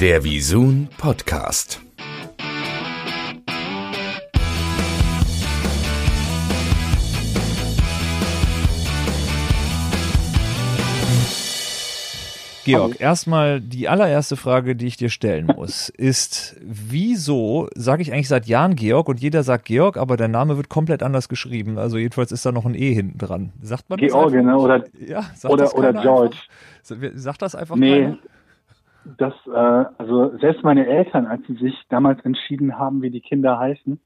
Der Visun Podcast. Georg, erstmal die allererste Frage, die ich dir stellen muss, ist, wieso sage ich eigentlich seit Jahren Georg und jeder sagt Georg, aber der Name wird komplett anders geschrieben. Also jedenfalls ist da noch ein E hinten dran. Sagt man George, das ne? Oder, ja, sagt oder, das oder George. Einfach? Sagt das einfach Nee, keiner? Das, äh, also selbst meine Eltern, als sie sich damals entschieden haben, wie die Kinder heißen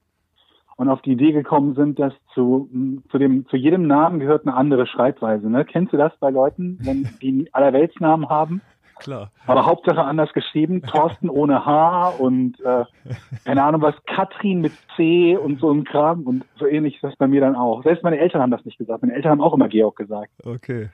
und auf die Idee gekommen sind, dass zu, zu dem, zu jedem Namen gehört eine andere Schreibweise, ne? Kennst du das bei Leuten, wenn die Allerweltsnamen haben? Klar. Aber Hauptsache anders geschrieben, Thorsten ohne H und äh, keine Ahnung was, Katrin mit C und so ein Kram und so ähnlich ist das bei mir dann auch. Selbst meine Eltern haben das nicht gesagt. Meine Eltern haben auch immer Georg gesagt. Okay.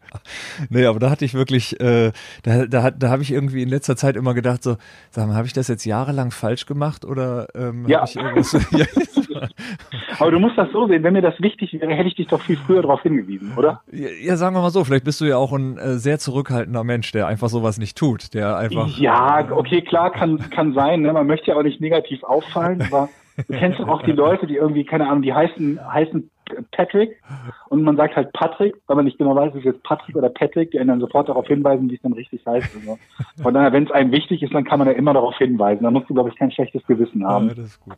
Nee, aber da hatte ich wirklich, äh, da, da, da habe ich irgendwie in letzter Zeit immer gedacht, so, sag mal, habe ich das jetzt jahrelang falsch gemacht oder ähm, Ja. habe ich irgendwas. Aber du musst das so sehen, wenn mir das wichtig wäre, hätte ich dich doch viel früher darauf hingewiesen, oder? ja, sagen wir mal so, vielleicht bist du ja auch ein äh, sehr zurückhaltender Mensch, der einfach sowas nicht tut, der einfach. Ja, okay, klar, kann, kann sein. Ne? Man möchte ja auch nicht negativ auffallen, aber du kennst doch auch die Leute, die irgendwie, keine Ahnung, die heißen, heißen Patrick und man sagt halt Patrick, weil man nicht genau weiß, ist es jetzt Patrick oder Patrick, die einen dann sofort darauf hinweisen, wie es dann richtig heißt. Und so. Von daher, wenn es einem wichtig ist, dann kann man ja immer darauf hinweisen. Da musst du, glaube ich, kein schlechtes Gewissen haben. Ja, das ist gut.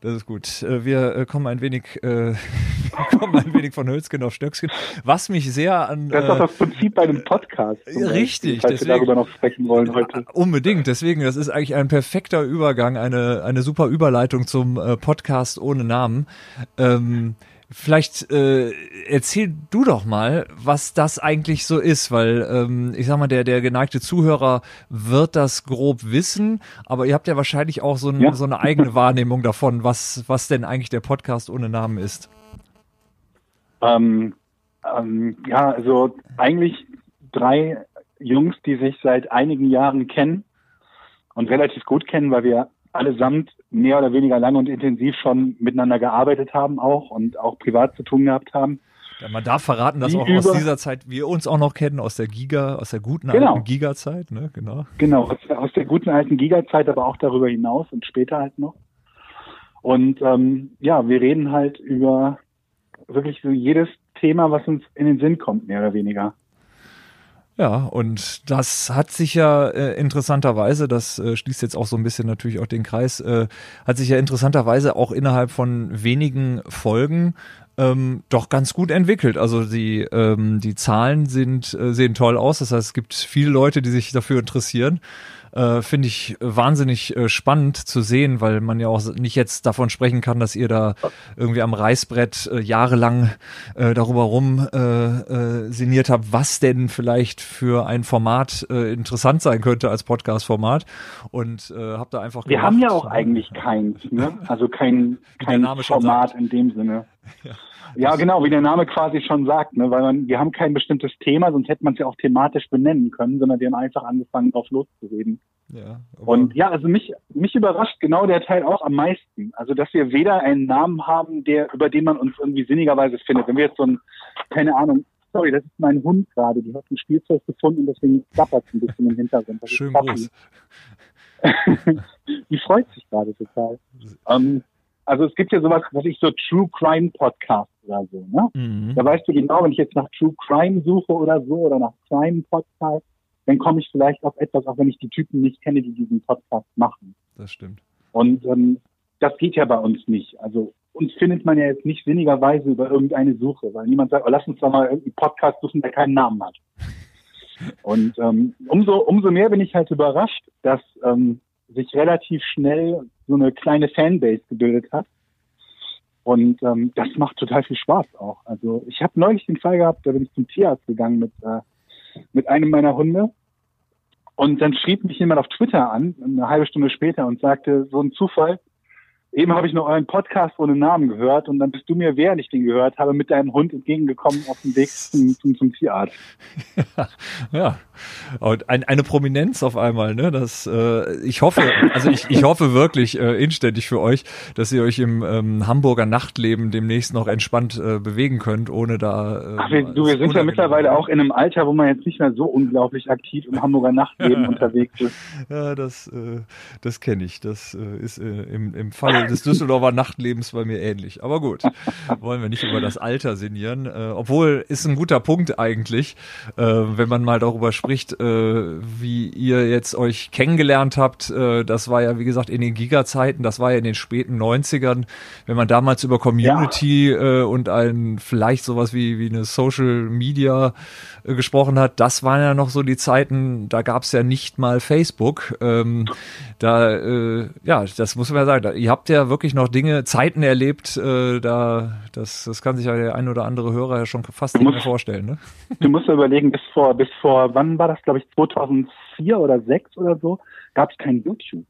Das ist gut. Äh, Wir äh, kommen ein wenig, äh, kommen ein wenig von Hölzgen auf Stöckskin. Was mich sehr an Das ist doch äh, das Prinzip bei einem Podcast. zum Beispiel, Richtig, Falls wir deswegen- darüber noch sprechen wollen heute. Unbedingt, deswegen, das ist eigentlich ein perfekter Übergang, eine, eine super Überleitung zum Podcast ohne Namen. Ähm, vielleicht äh, erzähl du doch mal, was das eigentlich so ist, weil ähm, ich sag mal, der, der geneigte Zuhörer wird das grob wissen, aber ihr habt ja wahrscheinlich auch so, ein, Ja. so eine eigene Wahrnehmung davon, was, was denn eigentlich der Podcast ohne Namen ist. Ähm, ähm, ja, also eigentlich drei Jungs, die sich seit einigen Jahren kennen und relativ gut kennen, weil wir allesamt mehr oder weniger lang und intensiv schon miteinander gearbeitet haben auch und auch privat zu tun gehabt haben. Ja, man darf verraten, dass Die auch aus dieser Zeit wir uns auch noch kennen, aus der Giga, aus der guten Genau. alten Giga-Zeit, ne, genau. Genau, aus, der- aus der guten alten Giga-Zeit, aber auch darüber hinaus und später halt noch. Und ähm, ja, wir reden halt über wirklich so jedes Thema, was uns in den Sinn kommt, mehr oder weniger. Ja, und das hat sich ja äh, interessanterweise, das äh, schließt jetzt auch so ein bisschen natürlich auch den Kreis, äh, hat sich ja interessanterweise auch innerhalb von wenigen Folgen ähm, doch ganz gut entwickelt. Also die, ähm, die Zahlen sind, äh, sehen toll aus. Das heißt, es gibt viele Leute, die sich dafür interessieren. Äh, Finde ich wahnsinnig äh, spannend zu sehen, weil man ja auch nicht jetzt davon sprechen kann, dass ihr da irgendwie am Reißbrett äh, jahrelang äh, darüber rum äh, äh, sinniert habt, was denn vielleicht für ein Format äh, interessant sein könnte als Podcast-Format und äh, habt da einfach Wir gemacht. haben ja auch eigentlich keins, ne? Also kein, kein Format sagt. in dem Sinne. Ja. Ja. genau, wie der Name quasi schon sagt, ne? Weil man, wir haben kein bestimmtes Thema, sonst hätte man es ja auch thematisch benennen können, sondern wir haben einfach angefangen, drauf loszureden. Ja, Und ja, also mich, mich überrascht genau der Teil auch am meisten. Also, dass wir weder einen Namen haben, der, über den man uns irgendwie sinnigerweise findet. Wenn wir jetzt so ein, keine Ahnung, sorry, das ist mein Hund gerade, die hat ein Spielzeug gefunden und deswegen klappert es ein bisschen im Hintergrund. Das schön groß. die freut sich gerade total. Ähm, also es gibt ja sowas, was ich so True Crime Podcast oder so, ne? Mhm. Da weißt du genau, wenn ich jetzt nach True Crime suche oder so oder nach Crime Podcast, dann komme ich vielleicht auf etwas, auch wenn ich die Typen nicht kenne, die diesen Podcast machen. Das stimmt. Und ähm, das geht ja bei uns nicht. Also uns findet man ja jetzt nicht sinnigerweise über irgendeine Suche, weil niemand sagt, oh, lass uns doch mal irgendeinen Podcast suchen, der keinen Namen hat. Und ähm, umso, umso mehr bin ich halt überrascht, dass ähm, sich relativ schnell so eine kleine Fanbase gebildet hat. Und ähm, das macht total viel Spaß auch. Also ich habe neulich den Fall gehabt, da bin ich zum Tierarzt gegangen mit, äh, mit einem meiner Hunde. Und dann schrieb mich jemand auf Twitter an, eine halbe Stunde später, und sagte, so ein Zufall, Eben habe ich noch euren Podcast ohne Namen gehört und dann bist du mir, während ich den gehört habe, mit deinem Hund entgegengekommen auf dem Weg zum, zum, zum Tierarzt. ja, und ein, eine Prominenz auf einmal, ne? Das, äh, ich hoffe, also ich, ich hoffe wirklich äh, inständig für euch, dass ihr euch im ähm, Hamburger Nachtleben demnächst noch entspannt äh, bewegen könnt, ohne da. Äh, Ach, wir, du, wir sind ja mittlerweile auch in einem Alter, wo man jetzt nicht mehr so unglaublich aktiv im Hamburger Nachtleben unterwegs ist. Ja, das, äh, das kenne ich. Das äh, ist äh, im, im Falle des Düsseldorfer Nachtlebens bei mir ähnlich. Aber gut, wollen wir nicht über das Alter sinnieren. Äh, obwohl ist ein guter Punkt eigentlich, äh, wenn man mal darüber spricht, äh, wie ihr jetzt euch kennengelernt habt. Äh, das war ja, wie gesagt, in den Giga-Zeiten, das war ja in den späten 90ern. Wenn man damals über Community ja. äh, und ein vielleicht sowas wie, wie eine Social Media äh, gesprochen hat, das waren ja noch so die Zeiten, da gab es ja nicht mal Facebook. Ähm, da, äh, ja, das muss man ja sagen. Da, ihr habt ja wirklich noch Dinge, Zeiten erlebt, äh, da, das, das kann sich ja der ein oder andere Hörer ja schon fast nicht mehr vorstellen. Ne? Du musst ja überlegen, bis vor, bis vor, wann war das, glaube ich, 2004 oder 2006 oder so, gab es kein YouTube.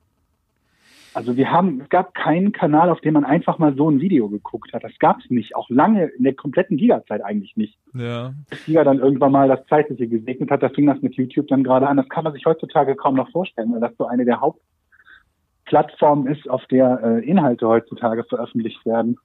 Also wir haben, es gab keinen Kanal, auf dem man einfach mal so ein Video geguckt hat. Das gab es nicht, auch lange in der kompletten Giga-Zeit eigentlich nicht. Ja. Bis Giga dann irgendwann mal das Zeitliche gesegnet hat, da fing das mit YouTube dann gerade an. Das kann man sich heutzutage kaum noch vorstellen, weil das so eine der Hauptplattformen ist, auf der äh, Inhalte heutzutage veröffentlicht werden.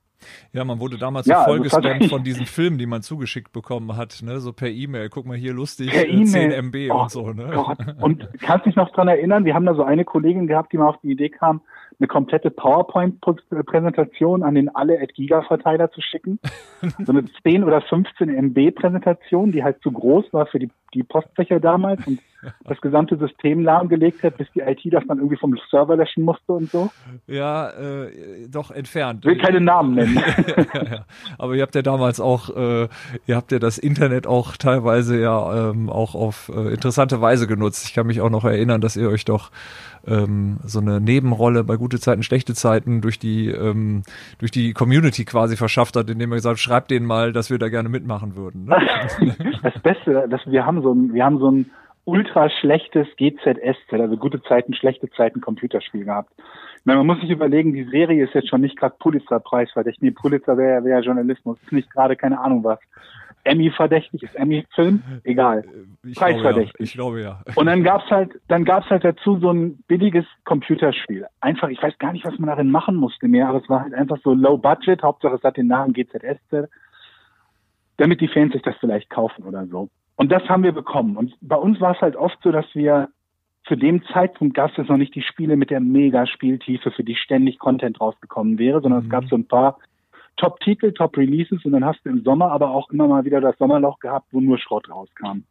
Ja, man wurde damals ja, so vollgespammt also von diesen Filmen, die man zugeschickt bekommen hat, ne? so per E-Mail. Guck mal hier lustig, per äh, 10 MB oh, und so. Ne? Gott. Und kannst dich noch dran erinnern, wir haben da so eine Kollegin gehabt, die mal auf die Idee kam, eine komplette PowerPoint-Präsentation an den alle at Giga-Verteiler zu schicken. so eine 10 oder 15 MB-Präsentation, die halt zu groß war für die, die Postfächer damals und das gesamte System lahmgelegt hat, bis die IT das dann irgendwie vom Server löschen musste und so. Ja, äh, doch entfernt. Ich will keine Namen nennen. ja, ja. Aber ihr habt ja damals auch, äh, ihr habt ja das Internet auch teilweise ja ähm, auch auf äh, interessante Weise genutzt. Ich kann mich auch noch erinnern, dass ihr euch doch ähm, so eine Nebenrolle bei gute Zeiten, schlechte Zeiten durch die ähm, durch die Community quasi verschafft hat, indem er gesagt, schreibt denen mal, dass wir da gerne mitmachen würden. Ne? das Beste, dass wir haben so ein, wir haben so ein ultra schlechtes GZSZ, also gute Zeiten, schlechte Zeiten Computerspiel gehabt. meine, man muss sich überlegen, die Serie ist jetzt schon nicht gerade Pulitzer-Preis verdächtig. Nee, Pulitzer wäre wär Journalismus, ist nicht gerade keine Ahnung was. Emmy verdächtig, ist Emmy Film? Egal. Äh, ich Preisverdächtig. Glaube, ja. Ich glaube ja. Und dann gab's halt, dann gab's halt dazu so ein billiges Computerspiel. Einfach, ich weiß gar nicht, was man darin machen musste mehr, aber es war halt einfach so low budget, Hauptsache es hat den Namen GZSZ, damit die Fans sich das vielleicht kaufen oder so. Und das haben wir bekommen. Und bei uns war es halt oft so, dass wir zu dem Zeitpunkt gab es noch nicht die Spiele mit der Mega-Spieltiefe, für die ständig Content rausgekommen wäre, sondern mhm. es gab mhm. so ein paar Top-Titel, Top-Releases und dann hast du im Sommer aber auch immer mal wieder das Sommerloch gehabt, wo nur Schrott rauskam.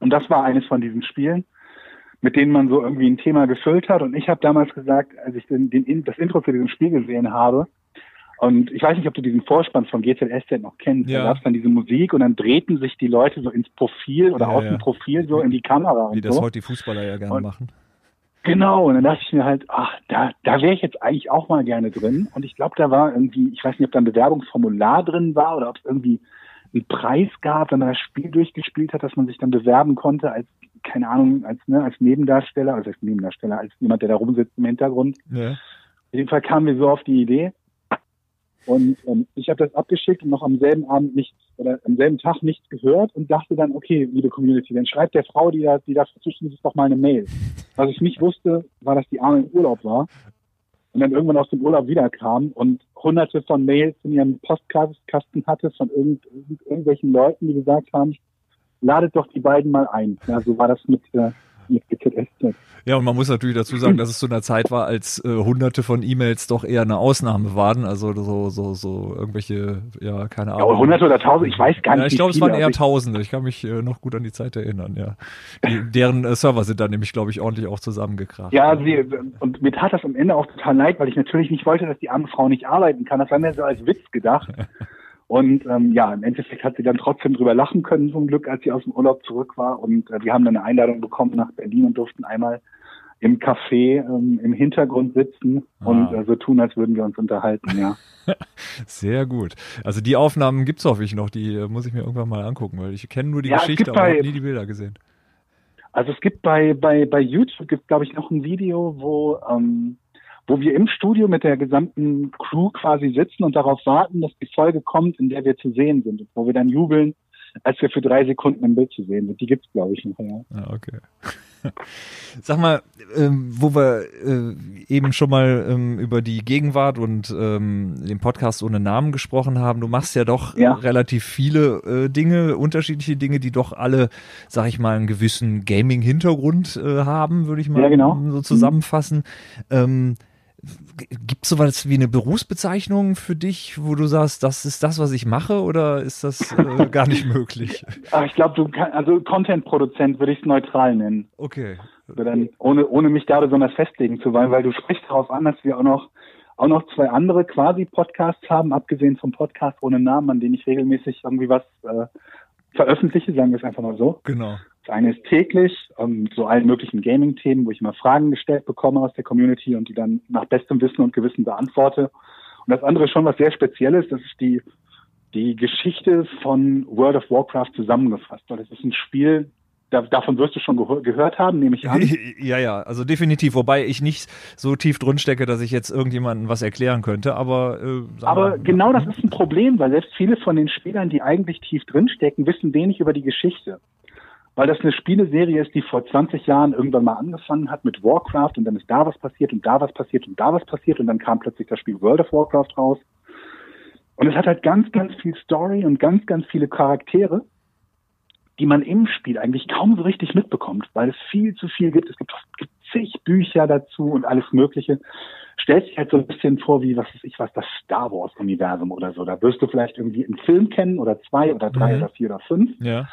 Und das war eines von diesen Spielen, mit denen man so irgendwie ein Thema gefüllt hat. Und ich habe damals gesagt, als ich den, den, das Intro für diesem Spiel gesehen habe, und ich weiß nicht, ob du diesen Vorspann von GZSZ noch kennst. Ja. Da gab es dann diese Musik und dann drehten sich die Leute so ins Profil oder ja, aus dem Profil so in die Kamera. Wie das so. heute die Fußballer ja gerne und, machen. Genau, und dann dachte ich mir halt, ach, da, da wäre ich jetzt eigentlich auch mal gerne drin. Und ich glaube, da war irgendwie, ich weiß nicht, ob da ein Bewerbungsformular drin war oder ob es irgendwie einen Preis gab, wenn man das Spiel durchgespielt hat, dass man sich dann bewerben konnte als, keine Ahnung, als, ne, als Nebendarsteller, also als Nebendarsteller, als jemand, der da rumsitzt im Hintergrund. Ja. Auf jeden Fall kamen wir so auf die Idee. Und ähm, ich habe das abgeschickt und noch am selben Abend nichts oder am selben Tag nichts gehört und dachte dann, okay, liebe Community, dann schreibt der Frau, die da, die da zuständig ist, doch mal eine Mail. Was ich nicht wusste, war, dass die Arme im Urlaub war und dann irgendwann aus dem Urlaub wiederkam und hunderte von Mails in ihrem Postkasten hatte von irgend, irgendwelchen Leuten, die gesagt haben, ladet doch die beiden mal ein. Ja, so war das mit, äh. Ja, und man muss natürlich dazu sagen, dass es zu einer Zeit war, als äh, hunderte von E-Mails doch eher eine Ausnahme waren. Also so, so, so irgendwelche, ja, keine Ahnung. Ja, hunderte oder tausend, ich weiß gar nicht. Ja, ich glaube, es waren eher Tausende. Ich kann mich äh, noch gut an die Zeit erinnern, ja. Die, deren äh, Server sind da nämlich, glaube ich, ordentlich auch zusammengekracht. Ja, sie, und mir tat das am Ende auch total leid, weil ich natürlich nicht wollte, dass die arme Frau nicht arbeiten kann. Das war mir so als Witz gedacht. Und ähm, ja, im Endeffekt hat sie dann trotzdem drüber lachen können, zum Glück, als sie aus dem Urlaub zurück war. Und äh, wir haben dann eine Einladung bekommen nach Berlin und durften einmal im Café ähm, im Hintergrund sitzen ah. und äh, so tun, als würden wir uns unterhalten, ja. Sehr gut. Also die Aufnahmen gibt's hoffentlich noch, die äh, muss ich mir irgendwann mal angucken, weil ich kenne nur die ja, Geschichte, aber habe nie die Bilder gesehen. Also es gibt bei, bei, bei YouTube gibt glaube ich noch ein Video, wo ähm, wo wir im Studio mit der gesamten Crew quasi sitzen und darauf warten, dass die Folge kommt, in der wir zu sehen sind, wo wir dann jubeln, als wir für drei Sekunden im Bild zu sehen sind. Die gibt's, glaube ich, noch. Ja. Ah, okay. Sag mal, ähm, wo wir äh, eben schon mal ähm, über die Gegenwart und ähm, den Podcast ohne Namen gesprochen haben, du machst ja doch Ja. relativ viele äh, Dinge, unterschiedliche Dinge, die doch alle, sag ich mal, einen gewissen Gaming-Hintergrund äh, haben, würde ich mal Ja, genau. so zusammenfassen. Ähm, Gibt es sowas wie eine Berufsbezeichnung für dich, wo du sagst, das ist das, was ich mache, oder ist das äh, gar nicht möglich? Ich glaube, du kann, also Content-Produzent würde ich es neutral nennen. Okay. Also dann, ohne, ohne mich da besonders festlegen zu wollen, weil du sprichst darauf an, dass wir auch noch, auch noch zwei andere quasi Podcasts haben, abgesehen vom Podcast ohne Namen, an denen ich regelmäßig irgendwie was äh, veröffentliche, sagen wir es einfach mal so. Genau. Das eine ist täglich, ähm, so allen möglichen Gaming-Themen, wo ich immer Fragen gestellt bekomme aus der Community und die dann nach bestem Wissen und Gewissen beantworte. Und das andere ist schon was sehr Spezielles, das ist die, die Geschichte von World of Warcraft zusammengefasst. Weil das ist ein Spiel, da, davon wirst du schon gehör gehört haben, nehme ich an. Ja, ja, also definitiv. Wobei ich nicht so tief drin stecke, dass ich jetzt irgendjemandem was erklären könnte, aber. Äh, Aber mal, genau das ist ein Problem, weil selbst viele von den Spielern, die eigentlich tief drinstecken, wissen wenig über die Geschichte. Weil das eine Spieleserie ist, die vor 20 Jahren irgendwann mal angefangen hat mit Warcraft und dann ist da was passiert und da was passiert und da was passiert und dann kam plötzlich das Spiel World of Warcraft raus. Und es hat halt ganz, ganz viel Story und ganz, ganz viele Charaktere, die man im Spiel eigentlich kaum so richtig mitbekommt, weil es viel zu viel gibt. Es gibt, zig Bücher dazu und alles Mögliche. Stellt sich halt so ein bisschen vor, wie, was weiß ich was, das Star Wars Universum oder so. Da wirst du vielleicht irgendwie einen Film kennen oder zwei oder drei Mhm. oder vier oder fünf. Ja.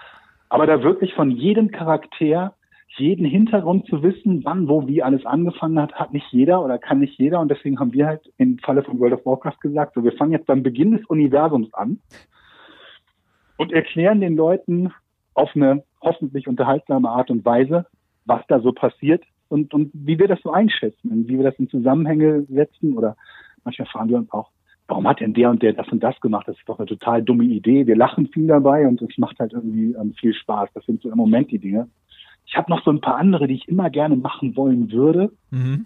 Aber da wirklich von jedem Charakter, jeden Hintergrund zu wissen, wann, wo, wie alles angefangen hat, hat nicht jeder oder kann nicht jeder. Und deswegen haben wir halt im Falle von World of Warcraft gesagt, so wir fangen jetzt beim Beginn des Universums an und erklären den Leuten auf eine hoffentlich unterhaltsame Art und Weise, was da so passiert und, und wie wir das so einschätzen und wie wir das in Zusammenhänge setzen oder manchmal fragen wir uns auch, warum hat denn der und der das und das gemacht? Das ist doch eine total dumme Idee. Wir lachen viel dabei und es macht halt irgendwie ähm, viel Spaß. Das sind so im Moment die Dinge. Ich habe noch so ein paar andere, die ich immer gerne machen wollen würde, Mhm.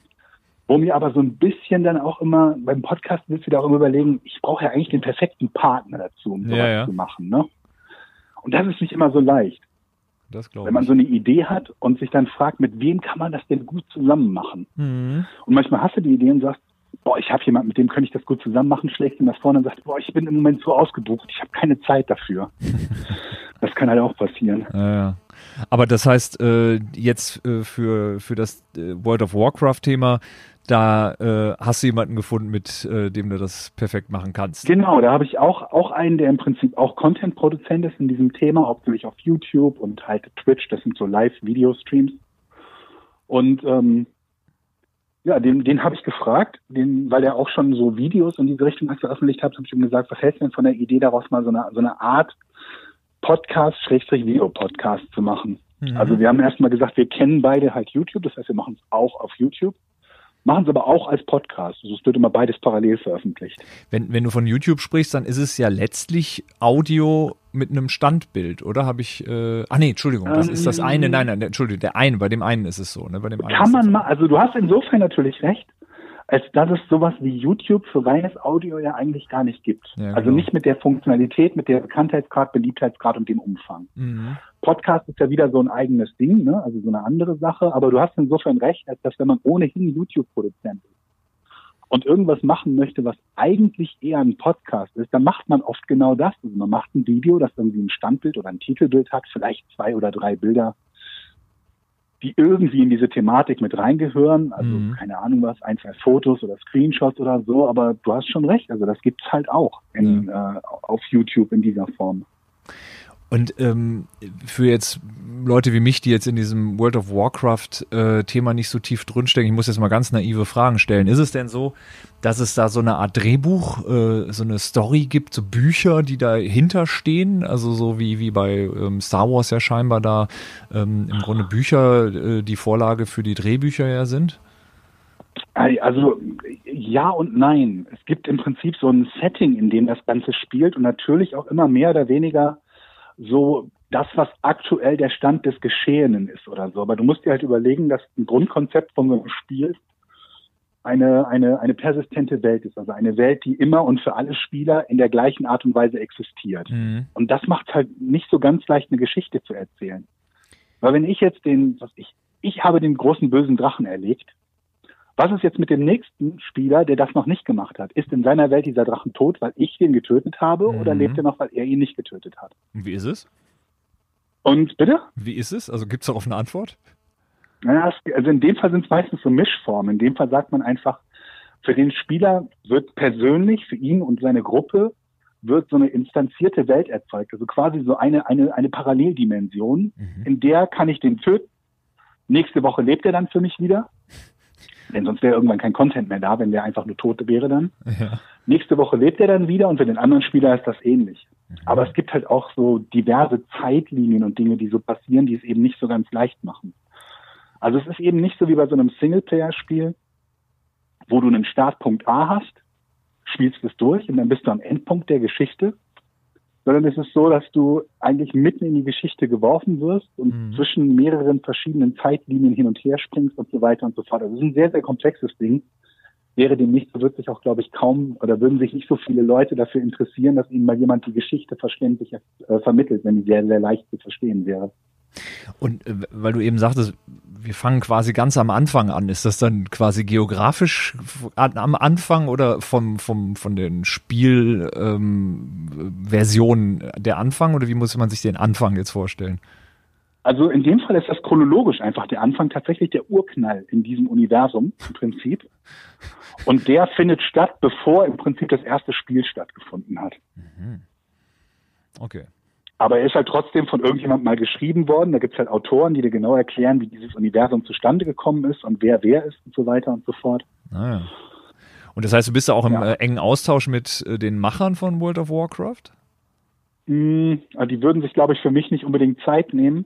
wo mir aber so ein bisschen dann auch immer, beim Podcast willst du dir auch immer überlegen, ich brauche ja eigentlich den perfekten Partner dazu, um sowas Ja, ja. zu machen. Ne? Und das ist nicht immer so leicht, Das wenn man so eine Idee hat und sich dann fragt, mit wem kann man das denn gut zusammen machen? Mhm. Und manchmal hast du die Idee und sagst, boah, ich habe jemanden, mit dem könnte ich das gut zusammen machen, schlägst ihm das vorne und sagst, boah, ich bin im Moment so ausgebucht, ich habe keine Zeit dafür. das kann halt auch passieren. Ja, ja. Aber das heißt, äh, jetzt äh, für, für das äh, World of Warcraft-Thema, da äh, hast du jemanden gefunden, mit äh, dem du das perfekt machen kannst. Genau, da habe ich auch, auch einen, der im Prinzip auch Content-Produzent ist in diesem Thema, hauptsächlich auf YouTube und halt Twitch, das sind so Live-Video-Streams. Und ähm, ja, den, den habe ich gefragt, den, weil er auch schon so Videos in diese Richtung veröffentlicht hat, habe ich ihm gesagt, was hältst du denn von der Idee daraus mal so eine, so eine Art Podcast-Video-Podcast zu machen? Mhm. Also wir haben erstmal gesagt, wir kennen beide halt YouTube, das heißt, wir machen es auch auf YouTube, machen es aber auch als Podcast. Also es wird immer beides parallel veröffentlicht. Wenn, wenn du von YouTube sprichst, dann ist es ja letztlich Audio mit einem Standbild, oder? Habe ich. Äh, ah nee, Entschuldigung, das ist das eine. Ähm. Nein, nein, Entschuldigung, der eine, bei dem einen ist es so, ne? Bei dem Kann man mal, also du hast insofern natürlich recht, als dass es sowas wie YouTube für reines Audio ja eigentlich gar nicht gibt. Ja, Also genau. nicht mit der Funktionalität, mit der Bekanntheitsgrad, Beliebtheitsgrad und dem Umfang. Mhm. Podcast ist ja wieder so ein eigenes Ding, ne? also so eine andere Sache, aber du hast insofern recht, als dass wenn man ohnehin YouTube-Produzent ist und irgendwas machen möchte, was eigentlich eher ein Podcast ist, dann macht man oft genau das. Also man macht ein Video, das irgendwie ein Standbild oder ein Titelbild hat, vielleicht zwei oder drei Bilder, die irgendwie in diese Thematik mit reingehören. Also Mhm. keine Ahnung was, ein, zwei Fotos oder Screenshots oder so, aber du hast schon recht. Also das gibt's halt auch in, äh, auf YouTube in dieser Form. Und ähm, für jetzt Leute wie mich, die jetzt in diesem World of Warcraft-Thema nicht so tief drinstecken, ich muss jetzt mal ganz naive Fragen stellen. Ist es denn so, dass es da so eine Art Drehbuch, äh, so eine Story gibt, so Bücher, die dahinter stehen? Also so wie, wie bei ähm, Star Wars ja scheinbar da ähm, im Grunde Bücher äh, die Vorlage für die Drehbücher ja sind? Also ja und nein. Es gibt im Prinzip so ein Setting, in dem das Ganze spielt und natürlich auch immer mehr oder weniger so das, was aktuell der Stand des Geschehenen ist oder so. Aber du musst dir halt überlegen, dass ein Grundkonzept von so einem Spiel eine, eine, eine persistente Welt ist, also eine Welt, die immer und für alle Spieler in der gleichen Art und Weise existiert. Mhm. Und das macht halt nicht so ganz leicht, eine Geschichte zu erzählen. Weil wenn ich jetzt den, was ich, ich habe den großen bösen Drachen erlegt, was ist jetzt mit dem nächsten Spieler, der das noch nicht gemacht hat? Ist in seiner Welt dieser Drachen tot, weil ich den getötet habe, Mhm. oder lebt er noch, weil er ihn nicht getötet hat? Wie ist es? Und bitte? Wie ist es? Also gibt es darauf eine Antwort? Ja, es- also in dem Fall sind es meistens so Mischformen. In dem Fall sagt man einfach, für den Spieler wird persönlich, für ihn und seine Gruppe, wird so eine instanzierte Welt erzeugt. Also quasi so eine, eine, eine Paralleldimension, Mhm. in der kann ich den töten. Nächste Woche lebt er dann für mich wieder. Denn sonst wäre irgendwann kein Content mehr da, wenn der einfach nur tot wäre dann. Ja. Nächste Woche lebt er dann wieder und für den anderen Spieler ist das ähnlich. Aber es gibt halt auch so diverse Zeitlinien und Dinge, die so passieren, die es eben nicht so ganz leicht machen. Also es ist eben nicht so wie bei so einem Singleplayer-Spiel, wo du einen Startpunkt A hast, spielst es durch und dann bist du am Endpunkt der Geschichte, sondern es ist so, dass du eigentlich mitten in die Geschichte geworfen wirst und Mhm. zwischen mehreren verschiedenen Zeitlinien hin und her springst und so weiter und so fort. Also es ist ein sehr, sehr komplexes Ding. Wäre dem nicht so wirklich auch, glaube ich, kaum oder würden sich nicht so viele Leute dafür interessieren, dass ihnen mal jemand die Geschichte verständlich äh, vermittelt, wenn die sehr, sehr leicht zu verstehen wäre. Und äh, weil du eben sagtest, wir fangen quasi ganz am Anfang an. Ist das dann quasi geografisch an, am Anfang oder vom, vom, von den Spielversionen ähm, der Anfang oder wie muss man sich den Anfang jetzt vorstellen? Also in dem Fall ist das chronologisch einfach der Anfang tatsächlich der Urknall in diesem Universum im Prinzip. Und der findet statt, bevor im Prinzip das erste Spiel stattgefunden hat. Okay. Aber er ist halt trotzdem von irgendjemandem mal geschrieben worden. Da gibt es halt Autoren, die dir genau erklären, wie dieses Universum zustande gekommen ist und wer wer ist und so weiter und so fort. Naja. Und das heißt, du bist da auch im Ja. äh, engen Austausch mit äh, den Machern von World of Warcraft? Mm, also die würden sich, glaube ich, für mich nicht unbedingt Zeit nehmen,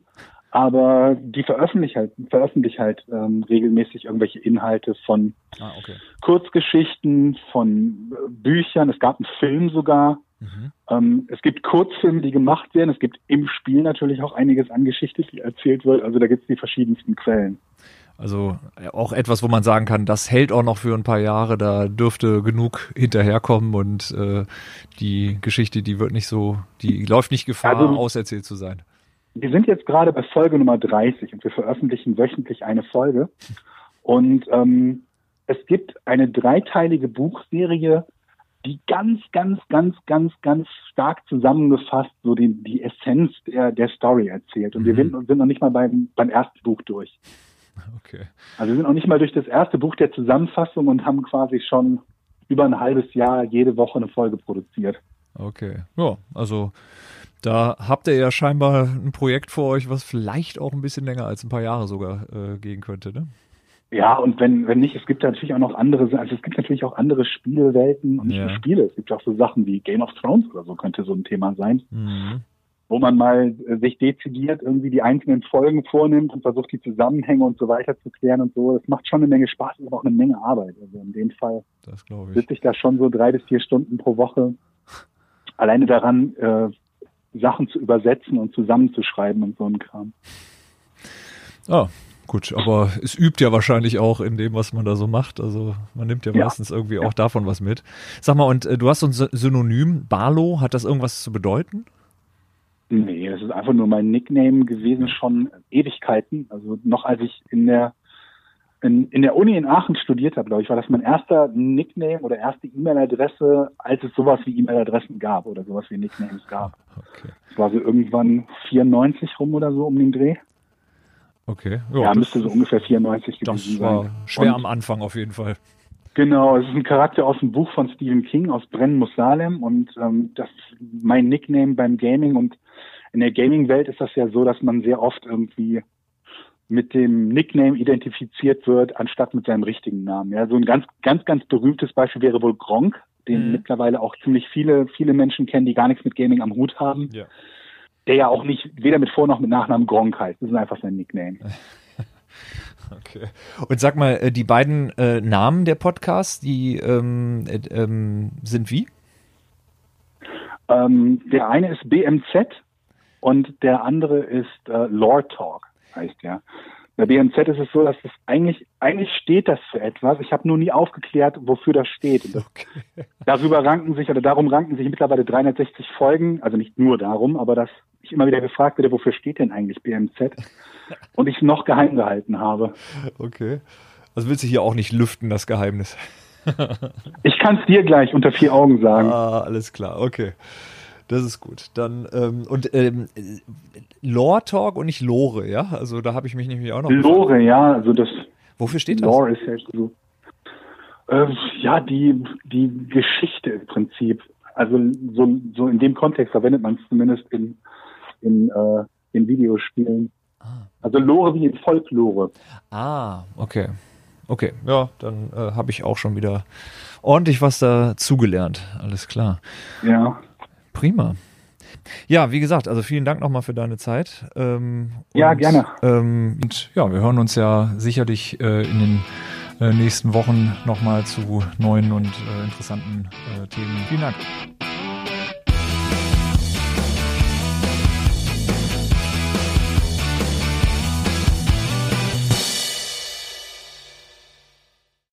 aber die veröffentlichen halt, veröffentlichen halt ähm, regelmäßig irgendwelche Inhalte von Ah, okay. Kurzgeschichten, von äh, Büchern. Es gab einen Film sogar. Mhm. Ähm, es gibt Kurzfilme, die gemacht werden. Es gibt im Spiel natürlich auch einiges an Geschichte, die erzählt wird. Also da gibt es die verschiedensten Quellen. Also äh, auch etwas, wo man sagen kann, das hält auch noch für ein paar Jahre, da dürfte genug hinterherkommen und äh, die Geschichte, die wird nicht so, die läuft nicht Gefahr, Also- auserzählt zu sein. Wir sind jetzt gerade bei Folge Nummer 30 und wir veröffentlichen wöchentlich eine Folge. Und ähm, es gibt eine dreiteilige Buchserie, die ganz, ganz, ganz, ganz, ganz stark zusammengefasst so die, die Essenz der, der Story erzählt. Und wir Mhm. sind, sind noch nicht mal beim, beim ersten Buch durch. Okay. Also wir sind noch nicht mal durch das erste Buch der Zusammenfassung und haben quasi schon über ein halbes Jahr jede Woche eine Folge produziert. Okay. Ja, also da habt ihr ja scheinbar ein Projekt vor euch, was vielleicht auch ein bisschen länger als ein paar Jahre sogar äh, gehen könnte, ne? Ja, und wenn, wenn nicht, es gibt natürlich auch noch andere, also es gibt natürlich auch andere Spielewelten und nicht Ja. nur Spiele. Es gibt auch so Sachen wie Game of Thrones oder so könnte so ein Thema sein, Mhm. wo man mal äh, sich dezidiert irgendwie die einzelnen Folgen vornimmt und versucht, die Zusammenhänge und so weiter zu klären und so. Das macht schon eine Menge Spaß, aber auch eine Menge Arbeit. Also in dem Fall Das ich. sitze ich da schon so drei bis vier Stunden pro Woche alleine daran, äh, Sachen zu übersetzen und zusammenzuschreiben und so ein Kram. Ah, gut, aber es übt ja wahrscheinlich auch in dem, was man da so macht. Also man nimmt ja, Ja. meistens irgendwie auch davon was mit. Sag mal, und äh, du hast so ein Sy- Synonym, Barlo, hat das irgendwas zu bedeuten? Nee, das ist einfach nur mein Nickname gewesen, schon Ewigkeiten. Also noch als ich in der in, in der Uni in Aachen studiert habe, glaube ich, war das mein erster Nickname oder erste E-Mail-Adresse, als es sowas wie E-Mail-Adressen gab oder sowas wie Nicknames gab. Okay. Das war so irgendwann 94 rum oder so um den Dreh. Okay. Ja, das, müsste so ungefähr 94 gewesen das sein. war schwer Und- am Anfang auf jeden Fall. Genau, es ist ein Charakter aus dem Buch von Stephen King aus Brennen muss Salem und ähm, das ist mein Nickname beim Gaming und in der Gaming-Welt ist das ja so, dass man sehr oft irgendwie mit dem Nickname identifiziert wird, anstatt mit seinem richtigen Namen. Ja, so ein ganz, ganz, ganz berühmtes Beispiel wäre wohl Gronk, den Mhm. mittlerweile auch ziemlich viele, viele Menschen kennen, die gar nichts mit Gaming am Hut haben, Ja. Der ja auch nicht weder mit Vor- noch mit Nachnamen Gronk heißt. Das ist einfach sein Nickname. Okay. Und sag mal, äh, die beiden äh, Namen der Podcasts, die ähm, äh, ähm, sind wie? Ähm, der eine ist BMZ und der andere ist äh, Lore Talk, heißt der. Bei BMZ ist es so, dass es eigentlich, eigentlich steht das für etwas. Ich habe nur nie aufgeklärt, wofür das steht. Okay. Darüber ranken sich, oder darum ranken sich mittlerweile 360 Folgen, also nicht nur darum, aber dass ich immer wieder gefragt werde, wofür steht denn eigentlich BMZ? Und ich es noch geheim gehalten habe. Okay. Also willst du hier auch nicht lüften, das Geheimnis? ich kann es dir gleich unter vier Augen sagen. Ah, alles klar, okay. Das ist gut. Dann ähm, und ähm, Lore Talk und nicht Lore, ja? Also da habe ich mich nämlich auch noch. Lore, gefragt. ja, also das. Wofür steht das? Lore ist ja so. Äh, ja, die die Geschichte im Prinzip. Also so, so in dem Kontext verwendet man es zumindest in in, äh, in Videospielen. Ah. Also Lore wie in Folklore. Ah, okay. Okay, ja, dann äh, habe ich auch schon wieder ordentlich was dazugelernt. Alles klar. Ja. Prima. Ja, wie gesagt, also vielen Dank nochmal für deine Zeit. Ähm, ja, und, gerne. Ähm, und ja, wir hören uns ja sicherlich äh, in den äh, nächsten Wochen nochmal zu neuen und äh, interessanten äh, Themen. Vielen Dank.